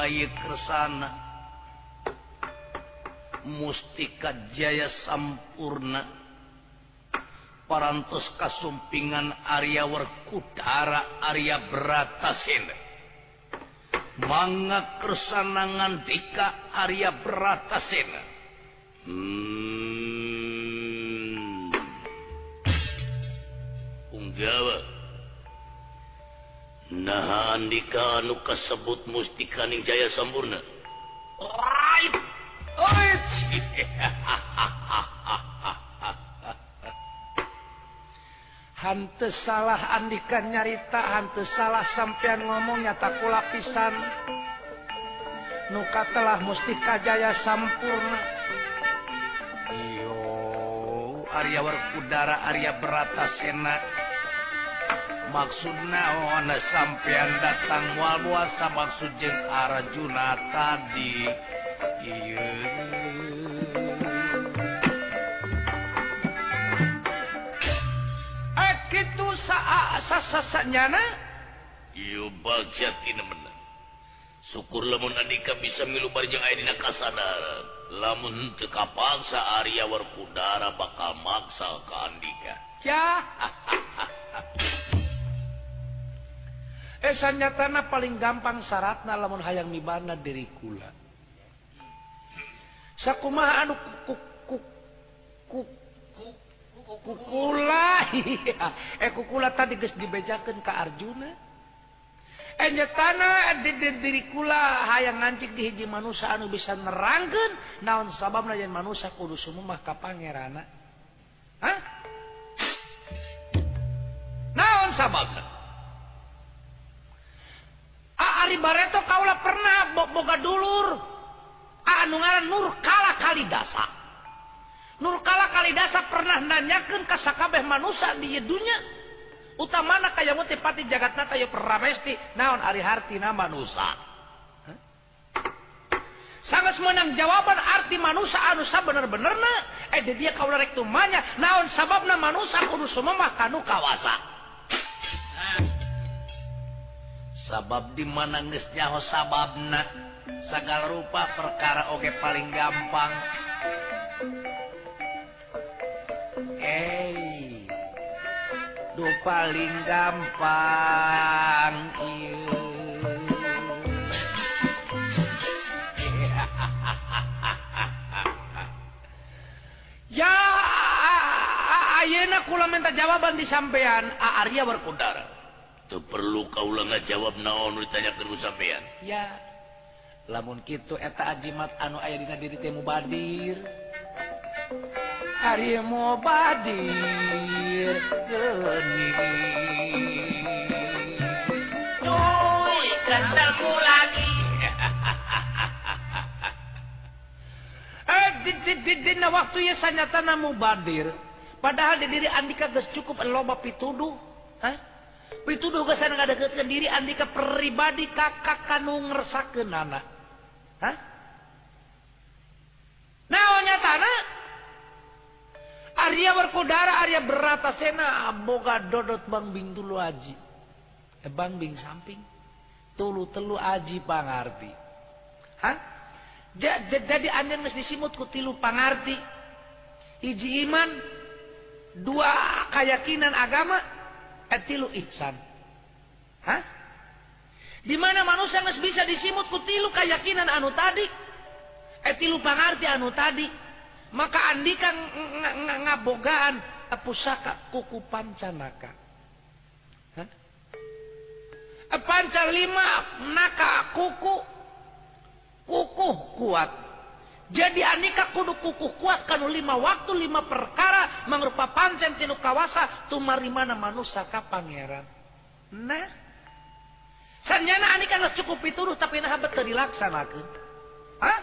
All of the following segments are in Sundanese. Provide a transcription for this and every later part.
laik kesana mustika Jaya sampurna. Paras kasumpingan Arya Werkutara Arya beratasin manga kesanangan Dika Arya beratasin hmm. mustika anu kasebut mustikaning Jaya sampurna hantes salah Andikan nyarita hantes salah sampeyan ngomongnya takula pisan nuka telah mustika Jaya sampurna. Yo Arya Warkudara Arya Berata Sena maksud naon sampeyan datang wal puasa maksud jeung Arjuna tadi. Iya eh gitu sasanyana iya bagian ini menang syukur lamun Andika bisa milu barjang air dina kasadaran lamun teka paksa Arya Werkudara bakal maksa ke Andika ya esanya tanah paling gampang syaratna lamun hayang mibana diri kula sakumaha anu kukuk kukuk kukula? Eh kukula tadi geus dibejakeun ka Arjuna. Eh, Enya tanah di di, diri kula hayang ngancik di hiji manusia anu bisa nerangkeun. Naon sababna yen manusia kudu sumumah ka pangeranna hah? Naon sababna? Ari Barreto kaulah pernah boga dulur. Anu ngaran Nurkala Kalidasa. Nurkala Kalidasa pernah nanyakeun ka sakabeh manusia di dunya. Utamana kaya mutipati jagatna kaya peramesti naon ari hartina manusia sangat menang jawaban arti manusia anu sabener-benerna eh dia kaulah rek tumanya naon sababna manusia kudu sumemah kanu kawasa. sabab dimanangnyaho sababna segala rupa perkara oge paling gampang. Hey, Du paling gampang ya Ayeuna kula minta jawaban di sampean Arya berkudara perlu kau nggak jawab naon ditanya ke kerusapean ya. Lamun gitu eta ajimat anu aya dina diri teh mubadir ari mubadir geuning cuy ketemu lagi. Eh di, di, di, dina waktu ya sanyata namu badir. Padahal di diri Andika geus cukup loba pituduh hah? Pituduh kesan ngadeket diri Andika pribadi kakak kanu ngersakeun anak. Hah? Naonnya tanah? Arya berkudara, Arya berata sena, boga dodot bang bing aji. Eh bang bing samping. Tulu telu aji pangarti. Hah? Jadi anjen mesti disimut ku tilu pangarti. Iji iman, dua keyakinan agama, etilu ihsan. Hah? Di mana manusia nggak bisa disimut kutilu keyakinan anu tadi, etilu pangarti anu tadi, maka andika ngabogaan pusaka kuku pancanaka. Hah? Panca lima naka kuku kuku kuat jadi Anika kudu kuku kuat kanu lima waktu lima perkara mangrupa pancen tinu kawasa tumari mana manusia ka pangeran. Nah sanjana Anika nggak cukup pituduh tapi nah betul dilaksanakan hah?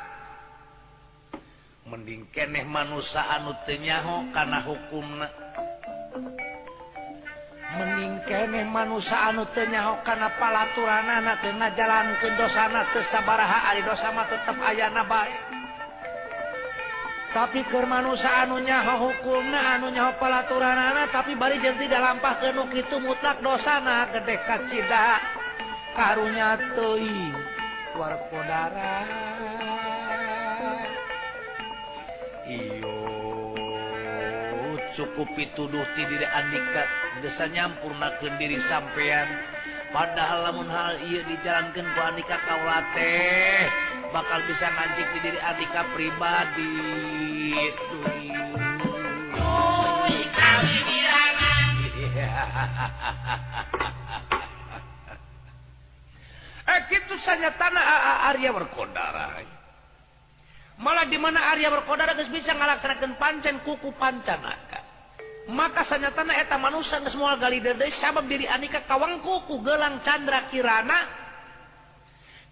Mending keneh manusia anu teu nyaho kana hukumna. Mending keneh manusia anu tenyaho karena palaturan anak kena jalan ke dosana tersabaraha ari dosa mah tetap ayana baik tapi kemanusiaan anunya hukum anunya pelaturan anak tapi bari jenti dalam lampah kenuk itu mutlak dosana gede kacita karunya teuing warkodara iyo cukup pituduh ti diri andika desa nyampurnakeun diri sampean. Padahal lamun hal ieu dijalankan ku andika kaula teh bakal bisa ngancik di diri Andika pribadi. Itu eh gitu saja tanah ah, ah, Arya berkodara. Malah di mana Arya berkodara guys bisa ngalaksanakan pancen kuku pancanaka. Maka sanya tanah eta manusia semua gali dede sabab diri Andika kawang kuku gelang Chandra Kirana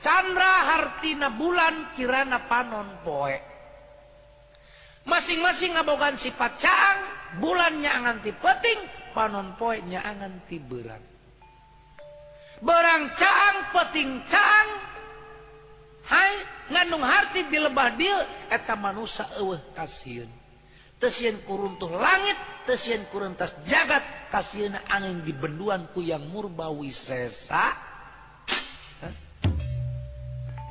Chandra Hartina bulan Kirana Panon poe. Masing-masing ngabogan sifat caang bulannya anganti peting panon poenya anganti berang. Berang caang peting caang Hai ngandung hati di lebah dia eta manusia eueuh kasieun tesian kuruntuh langit tesian kuruntas jagat kasieuna angin di benduan ku yang murbawi wisesa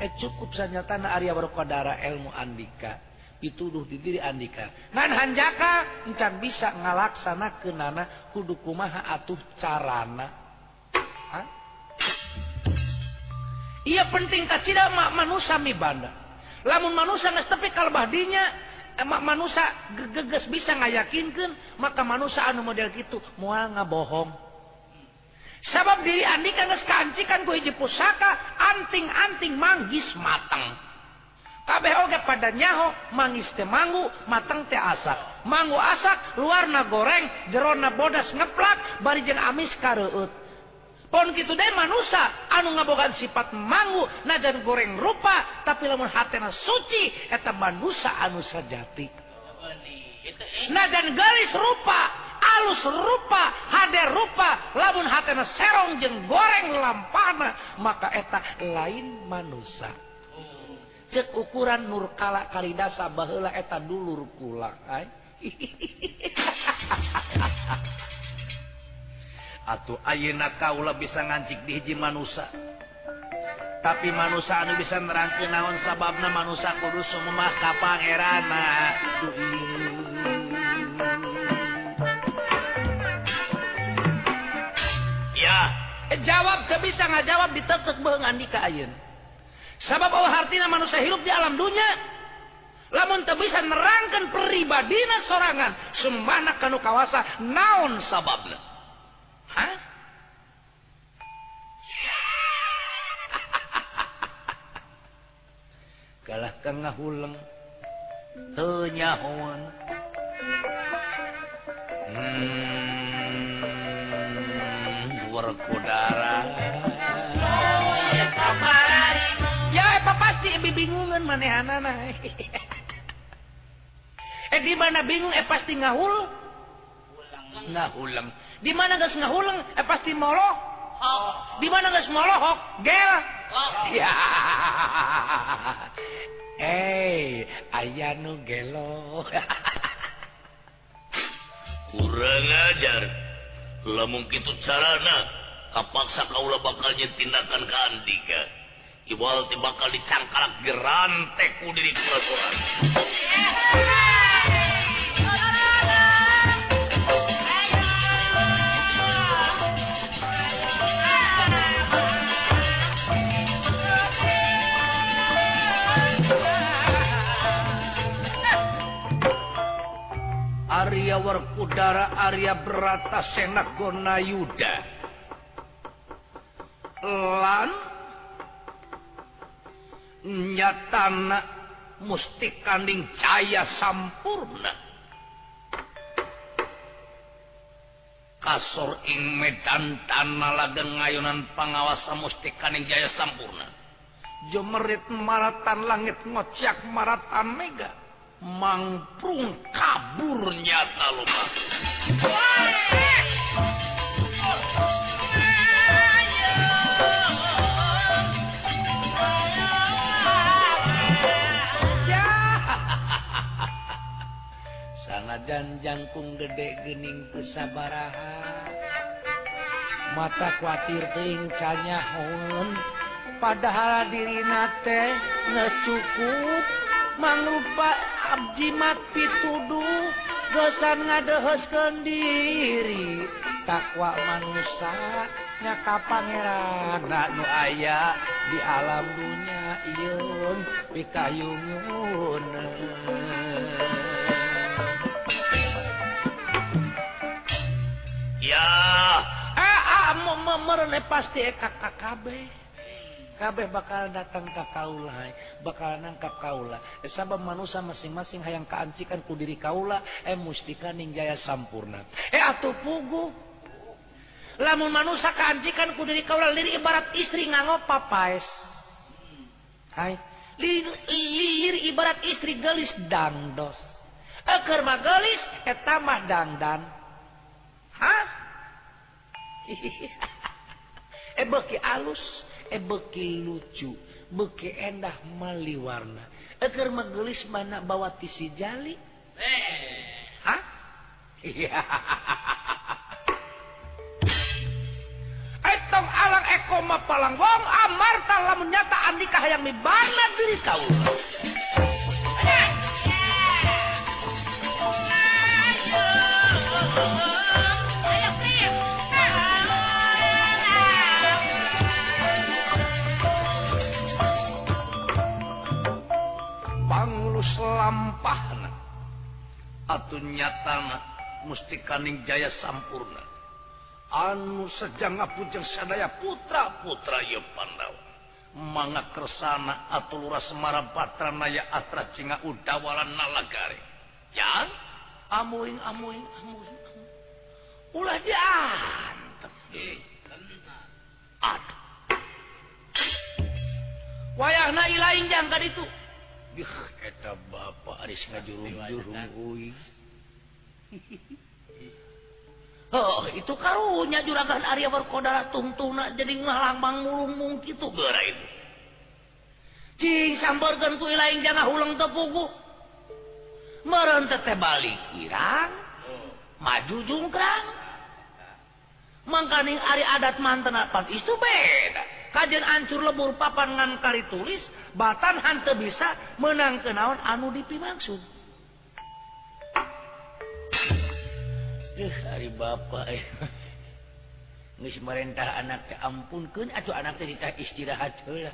eh cukup saja tanah Arya Barqadara ilmu Andika. Dituduh di diri Andika. Ngan hanjaka encan bisa ngalaksana kenana kudu kumaha atuh carana. Hah? iya penting tak cida mak manusia mi banda. Lamun manusia nges tepi kalbah dinya eh, emak manusia geges bisa ngayakinkan maka manusia anu model gitu mual ngabohong sabab diri Andi kanes kancikan gue di pusaka anting-anting manggis matang kabeh oge pada nyaho manggis teh manggu matang teh asak. Manggu asak luarna goreng jerona bodas ngeplak bari jeung amis kareuut pon kitu deh manusia anu ngabogan sifat manggu najan goreng rupa tapi lamun hatena suci eta manusia anu sejati eh. najan garis rupa alus rupa hadir rupa lamun hatena serong jeng goreng lampana maka eta lain manusia cek ukuran nurkala kalidasa bahela eta dulur kula atuh ayeuna kaula bisa ngancik di hiji manusia tapi manusia anu bisa nerangkeun naon sababna manusia kudu sumemah ka pangeranna. jawab tapi nggak jawab ditetek beungan di kaayun sabab bahwa hartina manusia hidup di alam dunia. Lamun teu bisa nerangkan pribadina sorangan sembahna kanu kawasa naon sababna? Hah? Kalah kang ngahuleng. Teu nyahoan hmm. perkudara ya pasti bingungan maneh eh di mana bingung eh pasti ngahul ngahulang di mana gas ngahulang eh pasti moloh. Di mana gas molohok gel. Ya. Eh ayah nu gelo. Kurang ajar. mungkin gitu carana kapaksa kaulah bakalnya tindakan ke Andika Iwal bakal dicangkalak dicangkak geranteku diri kura-kura. Arya Warkudara Arya Berata Senak Gonayuda. Lan nyatana musti kanding caya sampurna. Kasor ing medan tanah lageng ngayunan pangawasa musti kanding jaya sampurna. Jemerit maratan langit ngociak maratan mega mangprung kabur nyata lumah dan jangkung gede gening kesabaraha mata khawatir ringcanya Hon padahal diri nate ngecukup. Mangrupa Abjimat pituduh gesan ngadehesken diri. Takwa manusianya ka Pangeran nu aya di alam dunia Iun pikayungun ya. Eh, ah, ah pasti kakak kabeh. Bakal datang ke kaula bakal nangkap kaula. Eh, sabab manusia masing-masing hayang keancikan ku diri kaula eh mustika ningjaya sampurna. Eh atuh pugu. Lamun manusia keancikan ku diri kaula diri ibarat istri nganggo papais. Hai lihir ibarat istri gelis dangdos. Eker mah gelis eta mah dangdan hah? Eh beki alus Eh, e beki lucu beki endah mali warna eker eh, megelis mana bawa tisi jali? Eh. Ha Etong eh, alang ekoma palang wong amarta lamun nyata andika hayang mibana diri kau. lampah atau nyatana musti kaning Jaya sampurna. Anu sejang pujeng sadaya putra-putra ya Pandawa. Manga kersana atau lurah Semara Batranaya Atra Cinga Udawalan Nalagari. Ya amuing amuing amuing ulah diantep. Aduh. Wayahna ilain jangka itu Eta Bapak Aris ngajurung-jurung Oh, itu karunya juragan Arya berkodara tungtuna jadi ngalambang mulung-mung gitu gara itu. Cing sambarkan ku ilain jangan ulang tepuku Meren balik kirang. Maju jungkrang. Mangkaning Ari adat mantan apa itu beda. kajian ancur lebur papan ngan kali tulis batan hante bisa menang kenaon anu dipi dipimaksud hari Bapak eh. merentah anak ampun ke atau anak teh cerita istirahat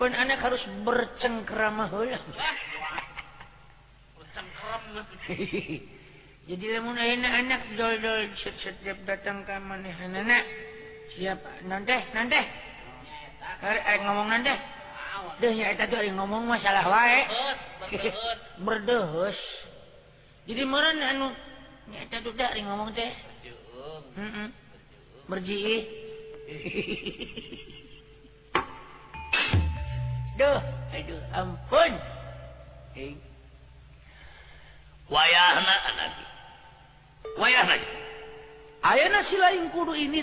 pun anak harus bercengkrama. jadi namun anak-anak dol-dol setiap datang ke mana anak siapa nanti nanti hari ngomong nanti deh. Ya itu tuh ngomong masalah wae berdehus jadi meren anu ya itu tuh dari ngomong teh. berji duh aduh ampun. Ayeuna si lain kudu ini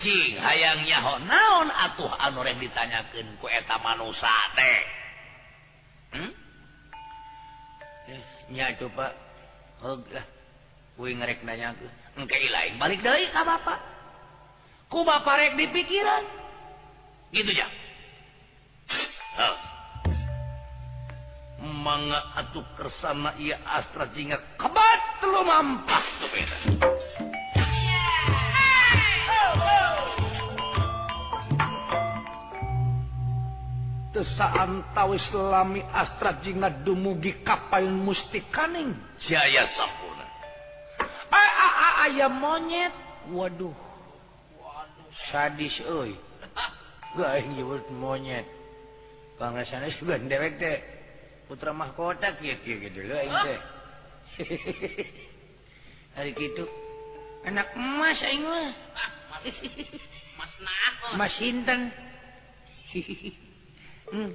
Cing hayangnya ho naon atuh anu rek ditanyakeun ku eta manusa teh. Hmm? Eh, nya coba hog lah. Kuing rek nanyakeun. Engke lain balik deui ka bapa. Ku bapa rek dipikiran. Gitu ya Oh. manga atuh kersana ia astra jinga kebat telu mampas tuh beda Tesaan tawis lami astra jingat dumugi kapal mustikaning jaya sampuna. ayam monyet, waduh, waduh sadis euy. Gaing nyebut monyet. Pangasana juga dewek teh. putra mahkota hari gitu anak emas Mas Hinten hmm,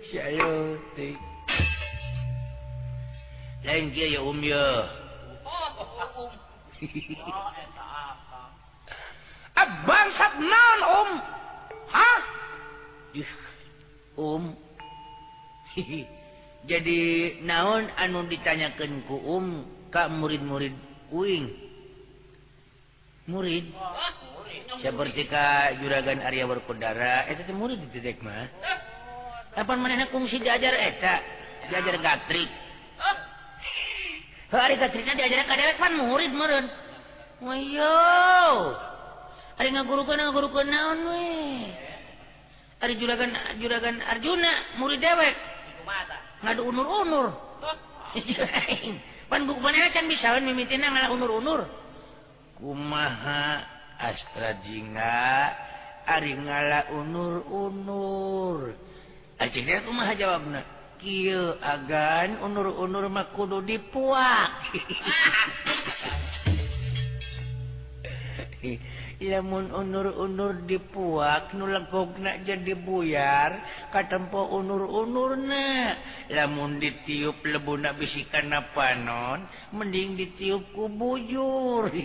lain dia ya um ya. Ah, bangsat naon om hah? Om um. hihi jadi naon anu ditanyakan kuum Kak murid-murid Uing? Murid? Seperti Ka juragan Arya berkudara itu murid ditekmah kapan mana fungsi diajar eta? Diajar gatrik. Hari gatriknya diajar kaderek pan murid meren wayo hari ngagurukeun ngagurukeun naon we? Hari juragan juragan Arjuna murid dewek. ngadu unur-unur. Pan buku mana kan bisa mimitina ngalah unur-unur. Kumaha astra jingga ari ngala unur-unur. Acingnya kumaha jawabna. Kieu agan unur-unur mah kudu dipuak. lamun unur-unur dipuak legogna jadi buyar katempo unur-unurna lamun ditiup lebuna bisikan panon mending ditiup ku bujur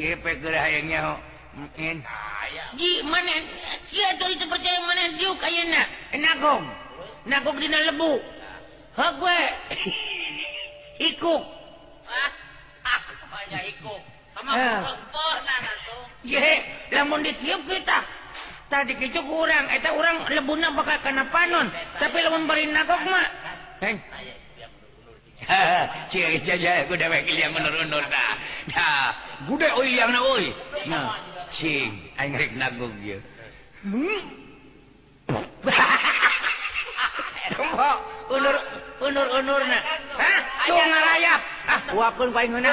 Iya peger hayangnya mungkin. Ji mana? Sia tu itu percaya mana diuk ayana? Nagong. Nagong dina lebu. Ha gue. Ikuk. Ya. namun di kita tadi kecu kurang itu orang lebuna bakal kena panon tapi lamun beri nakok mah heng Cie jaja ku dewek yang menurun-unur dah. Dah, gude oi yang na oi. Nah, cing aing rek nagog ye. Hmm? Rumbo unur unur unurna. Hah, tuh ngalayap. Ah, uapkeun paing heuna.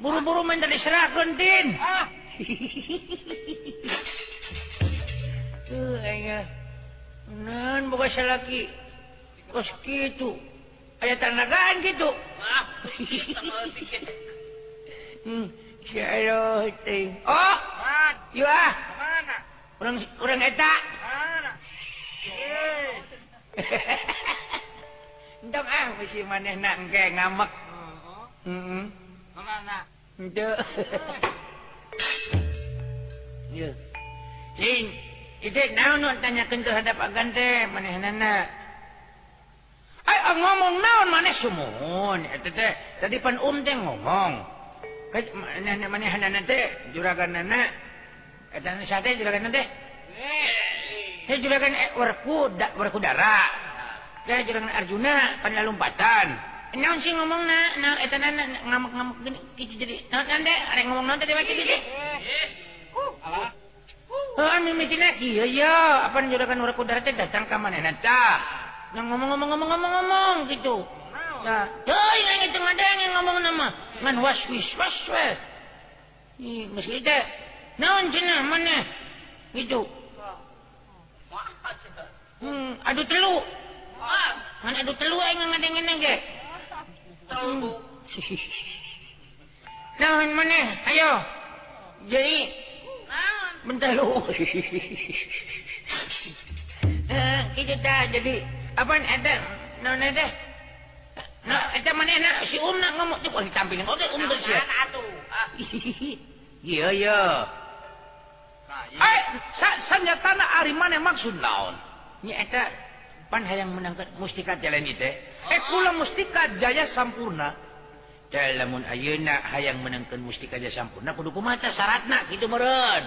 buru-buru main dari serak gentin ah. Tuh eh, ayah. Nan buka selaki kos gitu. Ayah tanagaan gitu. Ah. Hmm si Allah ting. Oh iya ah. Orang orang eta. Entah ah, masih maneh nak ngamak. Heeh. Mm -hmm. naon tanya terhadap agante ngomong naon maneh sumun tadi pan um teh ngomong juragan anak juragan deh Hei juragan warku warku darah saya juragan Arjuna pannya lompatan Naon si ngomong na, na, eta na, ngamuk ngamuk gini, gitu jadi, na nanda, ada yang ngomong naon tadi macam itu. Alah. Oh, mimiti naki, iya, yo iya. yo, apa nih juragan urat kudara teh datang ke mana nata? Yang nah, ngomong ngomong ngomong ngomong ngomong gitu. Nah, doi yang itu ada yang ngomong nama, ngan was wis was was. Ih, mesti teh, naon cina mana? Gitu. Hmm, adu telu. Mana adu telu yang ngadeng ngadeng ke? Terlalu. Naon maneh? Ayo. Jadi Naon? bentar lu. Eh, kita dah jadi apa ada naon ada? Nah, eta maneh na si Um nak ngomong. Oke, Um ya. Mana Iya, iya. Eh, sa ari maneh maksud naon? Nya eta pan hayang menangkan mustika jalan itu. Eh, pula mustika Jaya sampurna lamun Ayeuna hayang menangkan mustika Jaya sampurna kudu kumaha syaratna kitu meureun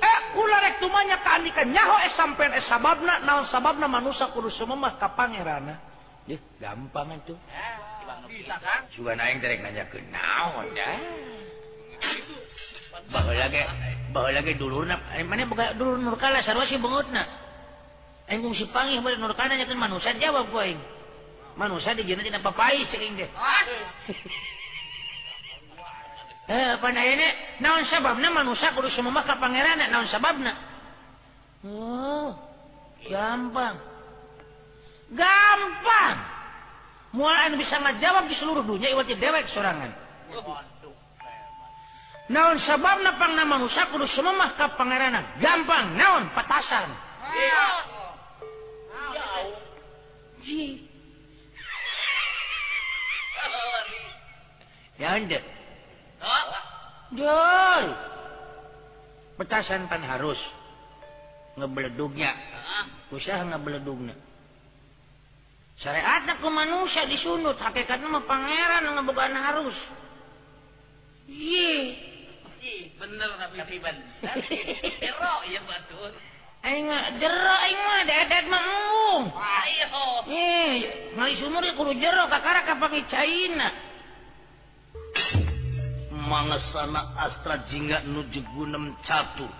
eh kula rek tumanya ka kaanikan nyaho es sampean es sababna naon sababna manusia kudu sumemah ka pangerana Dih, gampang itu. Bisa kan? Sugan aing terek nanya ke naon dah. Bahwa lagi, bahwa lagi dulurna, mana buka dulur nurkala sarwa si bengutna. Aing kung si pangih balik nurkala nanya ke manusia jawab gua aing. manusia di jena tidak papai sering deh. Eh, pada ini naon sababna manusia kudu semua ka pangeran naon sababna? Oh, gampang. Gampang. Mualan bisa ngajawab di seluruh dunia iwati dewek sorangan. Naon sabab napang nama manusia kudu semua ka pangeranan. Gampang, naon petasan. Iya. Jauh. Janda. Jol. Petasan pan harus. Ngebeledugnya. usaha ngebeledugnya. Syariat ke manusia disunut. Hakikatnya mah pangeran ngebeban harus. Iya. Bener tapi bener Jero ya batur. Aing jero aing mah dedet mah embung. Ayo. iya. Oh. Ngali sumur ya kudu jero kakara ka China. mangesana Astra jingga nuju Gunem catur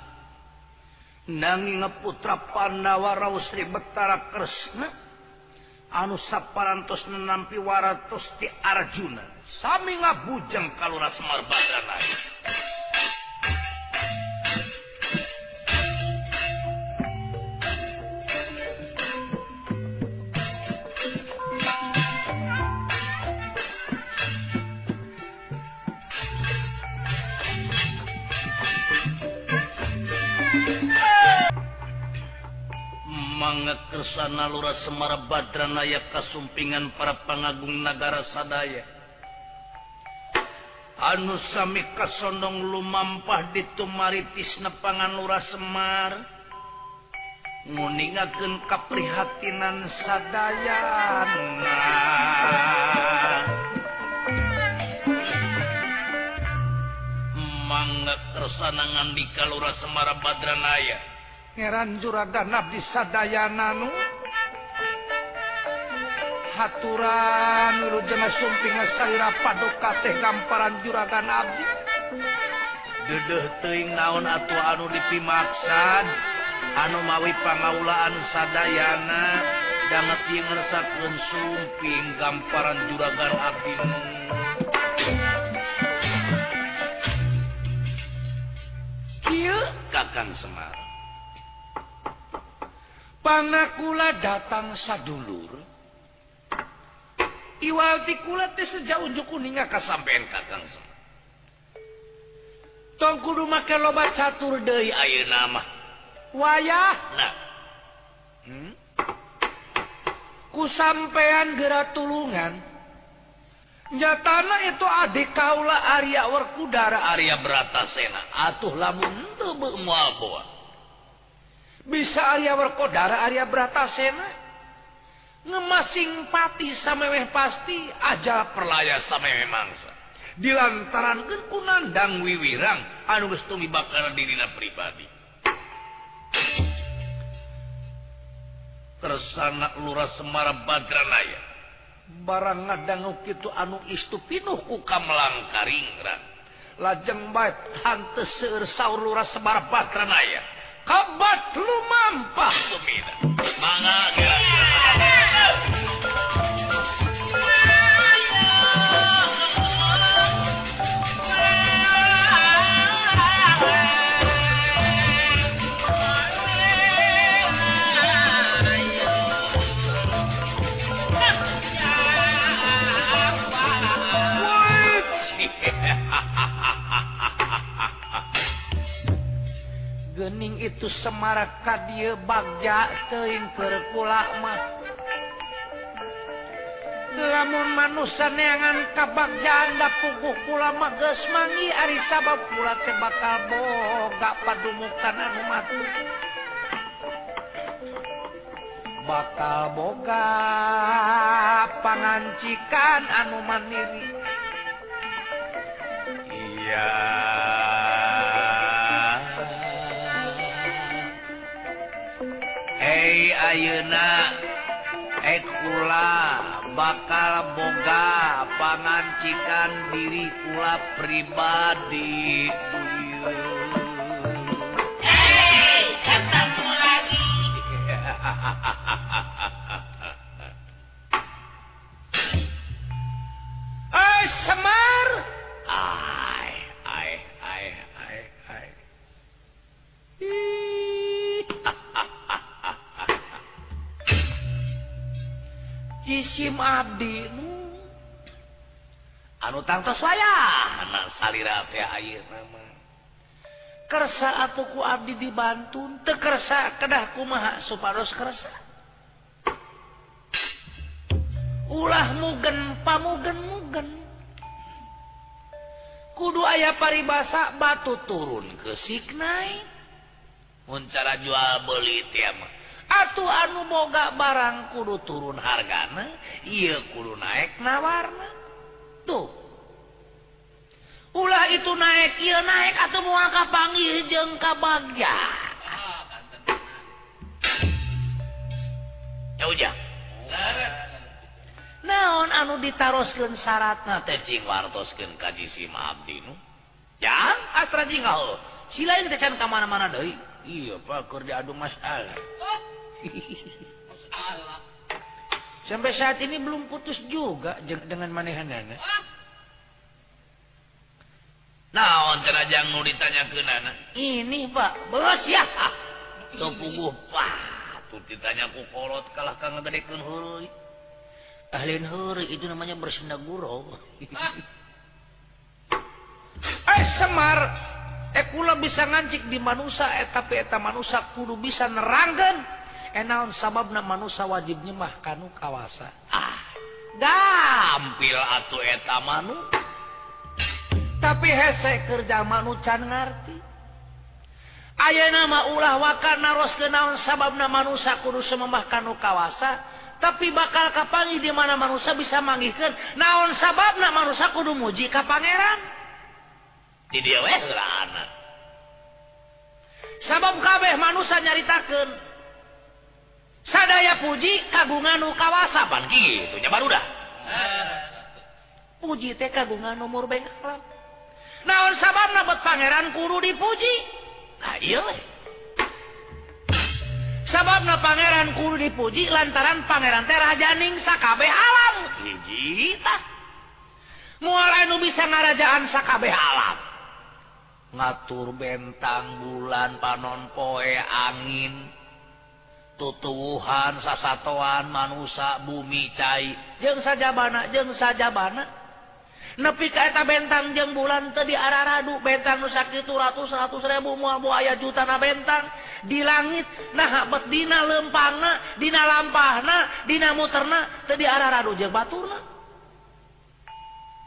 nanging ngeputra Pandawarasri Betara Kresna. Anu saparantos nenampi waratos di Arjuna. Sami ngabujang kalura semar Badra semangat kesana Lura Semara Badran layak kasumpingan para pangagung negara sadaya. Anu Sami kasondong lumampah ditumaritis nepangan Lura Semar. Nguningakeun kaprihatinan sadaya sanangan di kalura Semara Badranaya. ngeran Juradanab di Sadayananu haturan nu jenah sumping saya paduka teh gamparan Juragan Abdi Dedeh teing naon atuh anu dipimaksan anu mawi pangaulaan sadayana. Danget ieu ngresapkeun sumping gamparan Juragan Abdi Kieu? Kakang Semar. panakula datang sadulur iwalti kula teh sejauh kuninga kasampean kakang Tong kudu make loba catur deui ayeuna mah. Wayahna. Hmm? kusampean geura tulungan. Nyatana itu adik kaula Arya Werkudara Arya Bratasena. Atuh lamun teu moal bisa Arya Werkodara Arya Bratasena ngemasing pati sameweh pasti aja perlaya sameweh mangsa. Dilantaran kekunan dan wiwirang anu geus bakal dirina pribadi. Tersana lurah Semara Badranaya. Barang ngadangu kitu anu istu pinuh ku kamelang karingran lajeng baik hante seueur saur lurah Semara Badranaya. kabat lu mampah gening itu Semaraka kadie bagja teuing teing mah. lamun manusia neangan kabagjaan da puguh mah geus mangi ari sabab kula teh bakal boga padumukan anu matu bakal boga pangancikan anu mandiri iya. ayeuna ekula bakal boga pangancikan diri kula pribadi. Hey, ketemu lagi. hahaha abdi nu. Anu tangtos saya anak salira teh air nama kersa atauku abdi dibantu teu kersa kedah kumaha supados kersa. Ulah mugen pamugen mugen. Kudu aya paribasa batu turun ke siknai. Mun cara jual beli tiap Atuh anu boga barang kudu turun hargana ia kudu naik nawarna tuh Ulah itu naik ia naik atau mau mua kapanggih jeung kabagja. Ya ujang. Naon anu ditaroskeun syaratna teh cing wartoskeun ka si abdi nu. Jang astra jingau. Silain teh can ka mana-mana deui. Iya, Pak, keur diadu masalah. sampai saat ini belum putus juga dengan manehanana. nah on aja mau ditanya ke nana? Ini pak bos ya. Tuh puguh pak. Tuh ditanya ku kolot kalah kang ngedekeun hurui ahlin hurui itu namanya bersenda gurau. Eh semar eh kula bisa ngancik di manusia eh tapi eta manusia kudu bisa nerangkan enon sabab manusia wajib nyemah kanu kawasa. Ah gampil atuh eta manu. Tapi hesek kerja manu can ngarti. Aya nama ulah wakar naros ke naon sabab manusia kudu sememah kanu kawasa tapi bakal kapangi di mana manusia bisa manggihkan naon sabab manusia kudu muji ka pangeran? Di dia weh anak. Sabab kabeh manusia nyaritakan sadaya puji kagungan kawasa kawasapan gitunya baru dah puji teh kagungan nomor bengkalan naon sabab nabot pangeran kudu dipuji? Nah iya sabab na pangeran kudu dipuji lantaran pangeran teh rajaning sakabeh alam hijita mual anu bisa ngarajaan sakabeh alam ngatur bentang bulan panon poe angin. tutuwuhan sasatoan manusia bumi cai. Jeng saja bana jeng saja bana nepi kaeta bentang jeng bulan tadi arah radu bentang nusak itu ratus ratus ribu mual buaya juta na bentang. Di langit nah bet dina lempangna dina lampahna dina muterna tadi arah radu jeng baturna.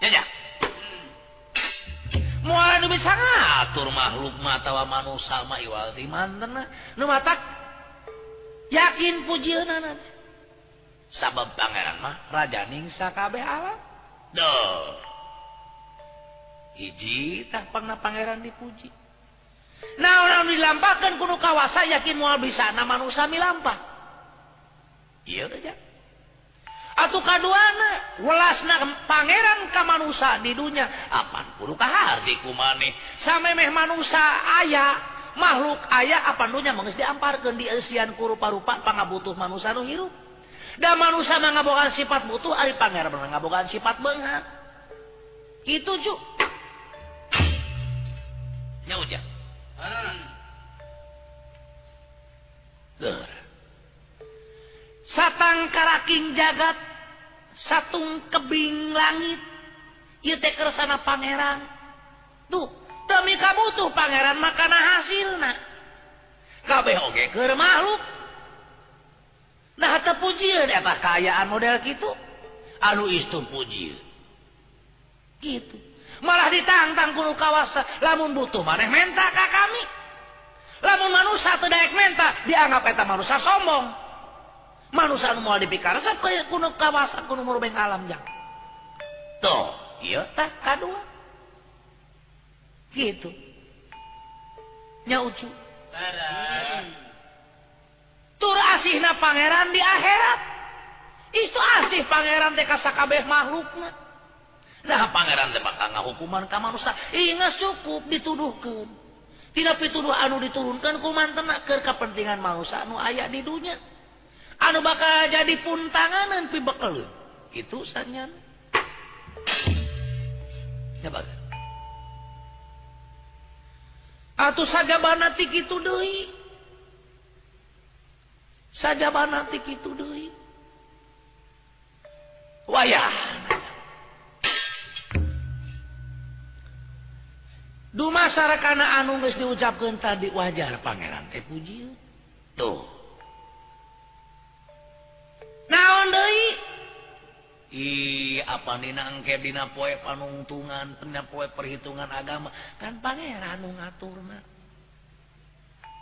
Jajak. Mual nu bisa ngatur makhluk matawa manusia ma iwal di mantena. Nu matak yakin puji sabab Pangeran mah RajaningsakabB alam. Do hiji tak pernah Pangeran dipuji. Nah orang dilampakan kudu kawasa yakin mual bisa nama manusia lampa iya aja atau kaduana welasna pangeran ka manusia di dunia apan kudu kahardi kumane sampai meh manusia ayah makhluk ayah apa dunya mengis diamparkan di Asian kurupa-rupa pangabutuh manusia nu hirup. Dan manusia mengabogan sifat butuh ari panger mengabogan sifat benghak itu ju nya ujang hmm. satang karaking jagat satung kebing langit ieu teh kersana pangeran. Tuh. Demi kamu tuh Pangeran makanan hasil KBG makhluk. Nah terpuji atas keayaan model gitu anu istum puji gitu. Malah ditantang guru kawasa. Lamun butuh maneh menta ka kami. Lamun manusia atau daek menta dianggap eta manusia sombong. Manusia anu moal dipikar kayak kuno kawasa kuno murbeng alam jang. Tuh iya tak kadua gitu. Gitunya tur asih na Pangeran di akhirat. Itu asih Pangeran TKKB makhluknya nah Pangeran teh bakal ngahukuman ka manusia. Ingat cukup dituduhkan tidak pituduh anu diturunkan ku mantena ke kepentingan manusia anu ayat di dunia anu bakal jadi pun tanganan pi bekel itu sanyan. Ya bakal atau saja banatik itu doi saja banatik itu doi wayah. Duma sarakana anu geus diucapkeun tadi wajar pangeran teh puji. Tuh. Naon deui? I apa Ninangke dina poe panungtungan pena poe perhitungan agama. Kan Pangeran ngatur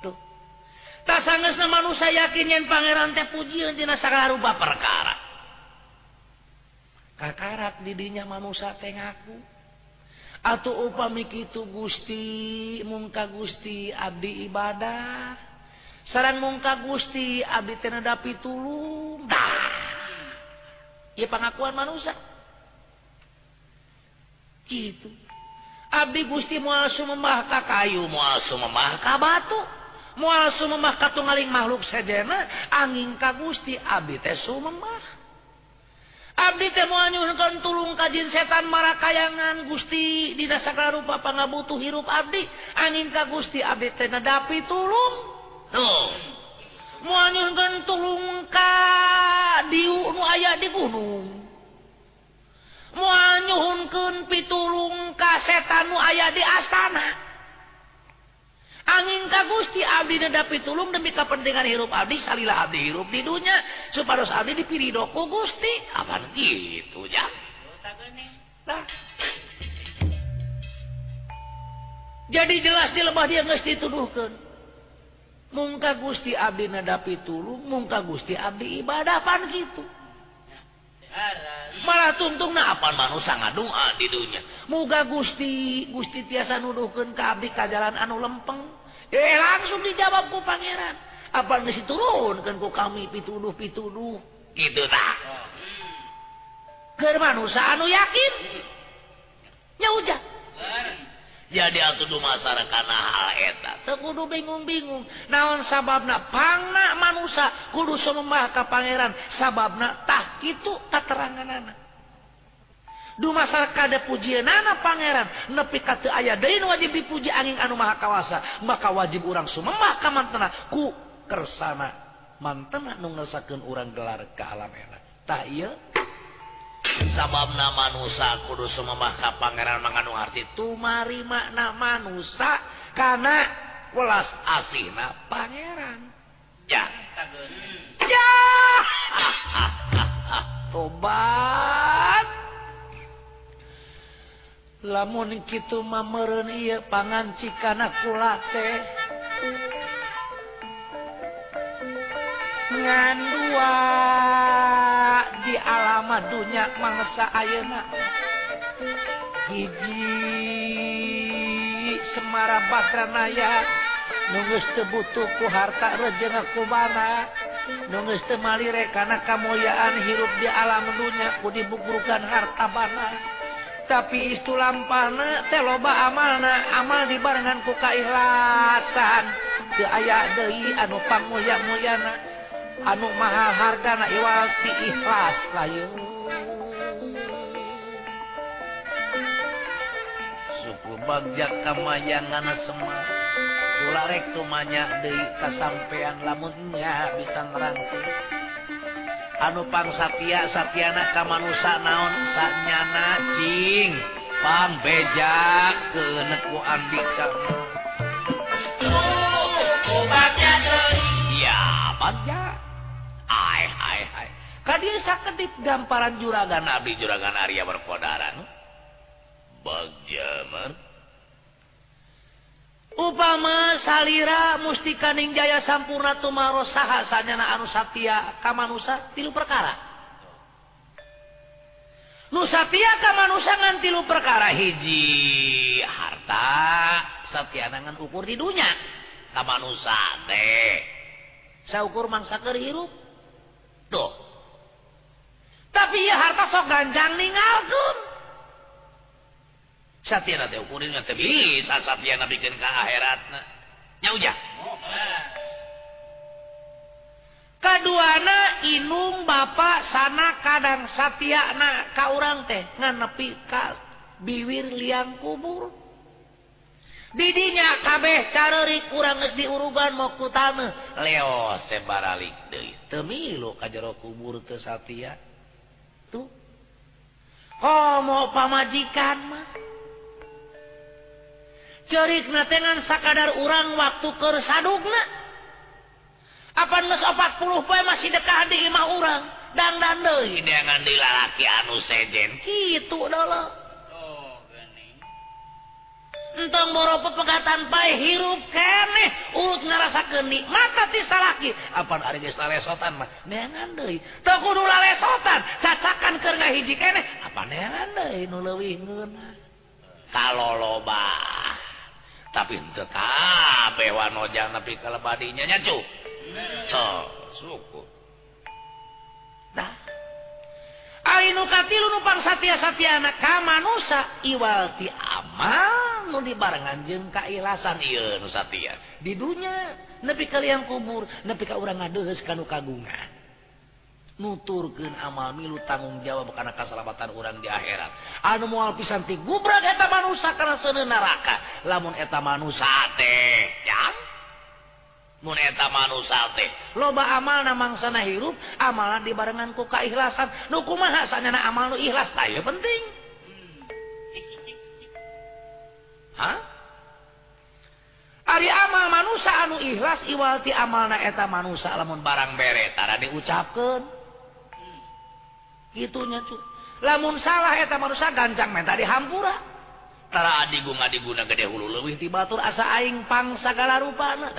tuh. Tak sang saya yakin yang Pangeran teh puji rupa perkara. Kakarat didinya manusia teh ngaku. Atau upami itu Gusti mungka Gusti Abdi ibadah. Sarang mungka Gusti Abdi Tendapi tulung. Dah. ya pengakuan manusia. Gitu. Abdi Gusti muasu memahka kayu muasu memahka batu muasu memahka tunggaling makhluk sedena angin ka Gusti Abdi teh sumemah Abdi teh mau nyuhunkeun tulung ka jin setan marakayangan Gusti dina sakarupa pangabutuh hirup abdi. Angin ka Gusti abdi teh nedapi tulung. Tuh. munyuhkan tulung ka diu aya di gunung. Muanyhunken pitulung ka setan aya di astana. Angin ka Gusti abdi neda pitulung demi kepentingan hirup abdi salila abdi hirup di dunya supados abdi dipilih ku Gusti. Apa gitu ya jadi jelas di lemah dia geus dituduhkeun. mungka Gusti Abdi nadapi tulu mungka Gusti Abdi ibadahan gitu. Malah tuntung na apa man sangat doa tidurnya muga Gusti Gusti tiasa nuduhkan Kadi ka jalan anu lempeng. Eh langsung dijawabku Pangeran. Apa mesti turunkanku kami pituduh pituduh gitu tak ke manusia anu yakin? Yakinnya hujan jadi atuh masyarakat karena haleta kudu bingung-bingung. Naon sababna? Pangna manusia kudu sumembah ka pangeran. Sababna tah kitu kateranganana dumasar kada pujianana pangeran. Nepi ka teu aya deui wajib dipuji angin anu maha kawasa maka wajib urang sumembah ka mantena. Ku kersana mantena nu ngersakeun urang gelar ka alam eta. Tah ieu sabab nama nusa kudu sememahkah Pangeran mengandung arti tumari makna manusa karena welas asina Pangeran. Ya. Ya. Tobat. Lamun gitu mameren iya pangan cikana kulate ngan dua alamat dunya mangsa ayeuna. Hiji Semara Batranaya nunggus tebutuh ku harta rejena kubana nunggus temalire karena kamuliaan hirup di alam dunya ku dibukurukan harta bana? Tapi istu lampana teh loba amalna amal dibarengan ku kaikhlasan teu aya deui anu pamuya mulyana anu mahal harga na iwal ti ikhlas layu suku bagjak kamayangan semua ularek tumanya deui kasampean lamunnya bisa ngerangkul. Anu pang satya satyana kamanusa naon? Sanyana cing. Pang beja ke neku andika. Oh, oh, bagja deui. Ya, bagja. Sakedip gamparan juragan Nabi juragan Arya berkodaran bagja man upama salira mustikaning Jaya sampurna tumaro saha sanyana anu satya kamanusa tilu perkara. Nusatya kamanusa ngan tilu perkara hiji harta satya ngan ukur di dunia kamanusa teh. Saukur mangsa keur Tuh. Tapi ya harta sok ganjang ninggalkeun. Satyana teh ukurinnya teh bisa satyana bikin ka akhiratna. Nyauja. Kaduana inung bapak sana kadang satyana ka orang teh nganepi ka biwir liang kubur. didinya kabeh carori kurang diuruban mauku tanah Leo sebaralik temilu ka jero kubur kesatia tuh homo pamajikan mah. Cerik natengan sakadar urang waktu ker sadugna. Apa nges 40 poe masih dekat di imah urang. Dang dan deui dengan dilalaki anu sejen. Kitu dulu entong boro pepegatan pai hirup keneh urut ngerasa kenik mata ti salaki. Apa hari geus lalesotan mah? Neangan deui. Teu kudu lalesotan. Cacakan keur ngahiji keneh apa neangan deui nu leuwih ngeunah? Loba. Tapi teu kabeh wanojang tapi ka lebadinya nya cu. Sok. Ari nukatilu nupar satia satiana ka manusa iwal ti amal nu dibarengan jeung kailasan. Ieu nu satia. di dunya nepi ka liang kubur nepi ka urang ngadehes kanu kagungan. Nuturkeun amal milu tanggung jawab kana keselamatan urang di akhirat. Anu moal pisan ti gubrag eta manusa kana seuneu neraka lamun eta manusa teh jang. loba amal na mangsana hirup amalan dibarennganku keikhlasan. Nuku mahasannya amal nu ikhlas tayo penting. Hari amal manusia anu ikhlas Iwalti amalna eta manusia lamun barang bere tara diucapkan gitunya cu. Lamun salah eta manusia gancang menta dihampura. Tara adigu adiguna gede hulu lewih di batur asa aing pang sagala rupa nah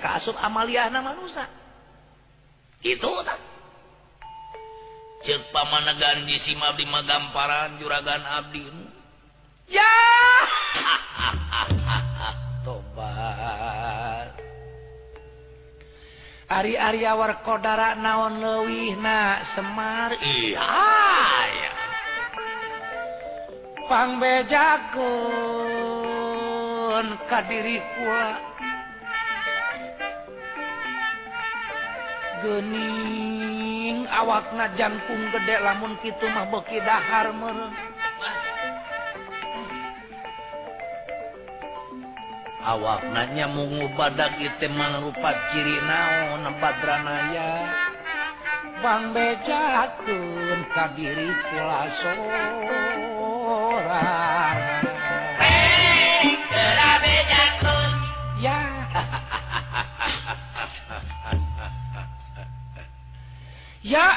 kasub Amalia itu pamanegan di Sima lima gamparan juragan Abdimu ya! Tobat. Ari-arya kodara naon lewih na Semar? Iya pangbejako kadiri kuat Gening awakna jantung gede lamun kitu mah beki dahar meureun. Awaknanya mungu badak itu mah rupa ciri naon badranaya. Bang bejakeun ka diri kula sorang. Eh,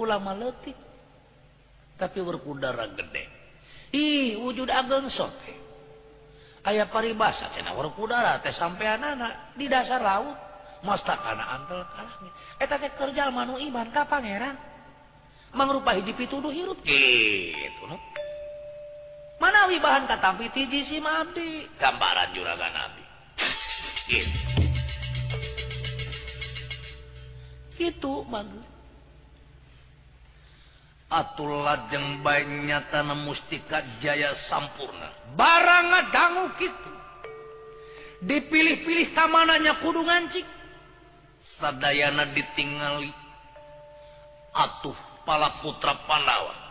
ulama leutik tapi berkudara gede. Ih wujud ageng sok. Aya paribasa cenah berkudara teh sampean anak di dasar laut mastakana antel kalahnya eta eh, teh kerja manu iman ka pangeran. Mangrupa hiji pituduh hirup gitu loh Manawi bahan katampi tiji si abdi gambaran juragan abdi. Gitu. Gitu bagus. Atul lajeng baik nyata mustika jaya sampurna. Barang dangu gitu. Dipilih-pilih kamananya kudu ngancik. Sadayana ditingali. Atuh pala putra Pandawa.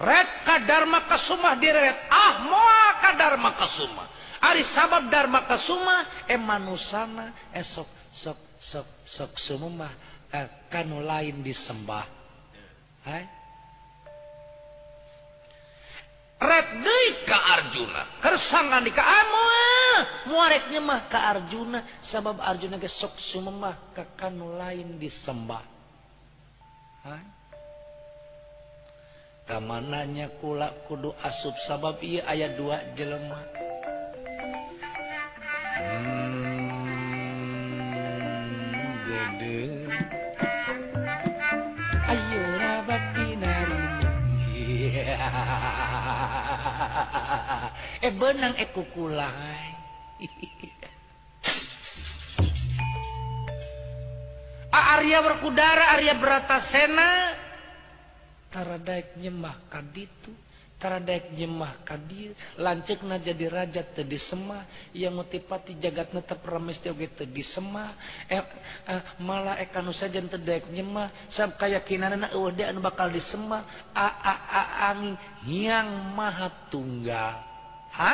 Red Kadharma Kasumah direret. Ah moal Kadharma Kasumah Ari sabab Dharma Kasumah emanusana esok sok sok sok sumumah eh, kanu lain disembah. Hai? Red deui ka Arjuna. Kersangan di ka ah, amoal muareknya mah ka Arjuna sabab Arjuna ge sok sumumah ka kanu lain disembah. Hai? kamananya kula kudu asup sabab ia ayat dua jelema. Hmm, Ayo rabak eh benang eh, eku kulai Arya berkudara Arya berata Sena taradaek nyemah kaditu taradaek nyemah kadir lancekna jadi raja teu disemah yang ngutipati jagat netep rames oge teu disemah eh, eh, malah ekanu saja teu daek nyemah sab kayakinanna eueuh dia anu bakal disemah a a a angin yang maha tunggal. Ha?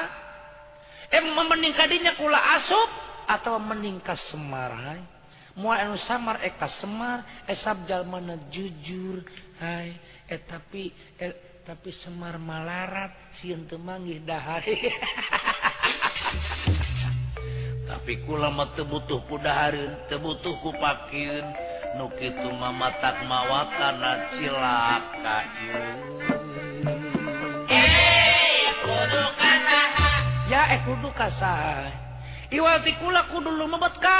Eh mending kadinya kula asup atau mending ka semarai? Anu samar eka Semar esabjal mana jujur Hai eh tapi eh, tapi Semar Malarat siun temanggih dahari tapi kulama tebutuh kudaharin tebutuh kupakin nukitu mamatak mawakana cilaka eh, ya eh kudu kasah Iwatikula kudu lumebet ka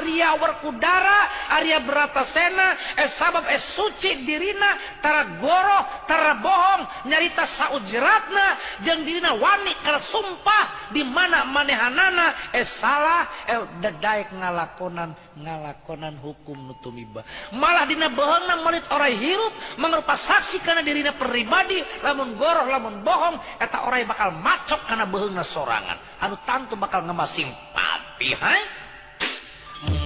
Arya warkudara Arya berata sena es sabab es suci dirina Tara goro, tara bohong nyarita sau jeratna dirina wani kalau sumpah dimana manehanana es salah el dedaik ngalakonan ngalakonan hukum nutumiba malah dina bohongna melit orang hirup mengerupa saksi karena dirina pribadi lamun goroh lamun bohong eta orang bakal macok karena bohongna sorangan. Anu tantu bakal ngemasing papi hai?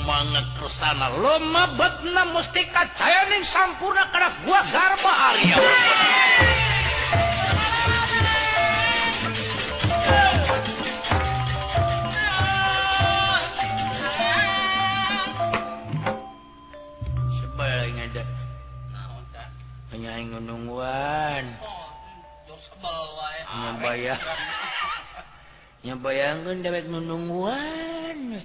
Manget kesana loma betna mustika cayaning sampurna karena gua garba Arya penyaing nunungguan nyabaya nyabayangkan dawet nunungguan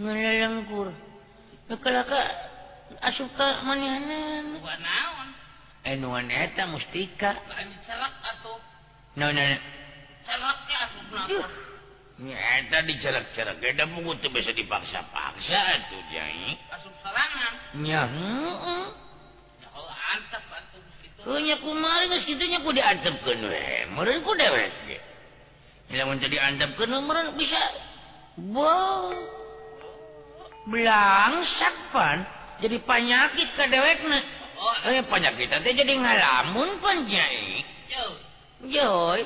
ngalangkur kekalaka asuka manianan naon eh nuan eta mustika. Celak atuh naon naon? Celaknya asup naon Nyata di cerak-cerak ada buku tuh bisa dipaksa-paksa tuh jai. Asup sarangan. Nyahu. punya oh, kumari itunya ku diantep ke merenku dewek bila untuk diantep ke meren bisa wow belangsak pan. Jadi penyakit ke dewek na oh, eh, penyakit nanti jadi ngalamun panjai joy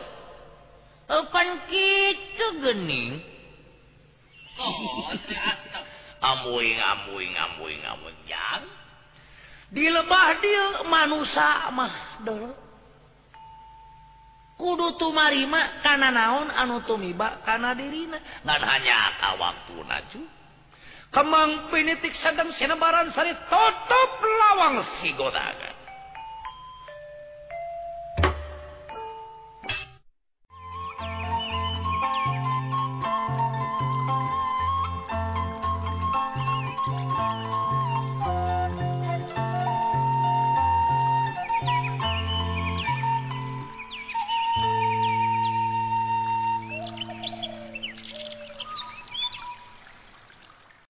pan gitu eh, gening oh, amuing amuing amuing amuing. Jang. di lebah dia manusia mah dulu kudu tumarima karena naon anu tumiba karena dirina. Ngan hanya waktu naju kemang pinitik sedang sinebaran sari tutup lawang si godaga.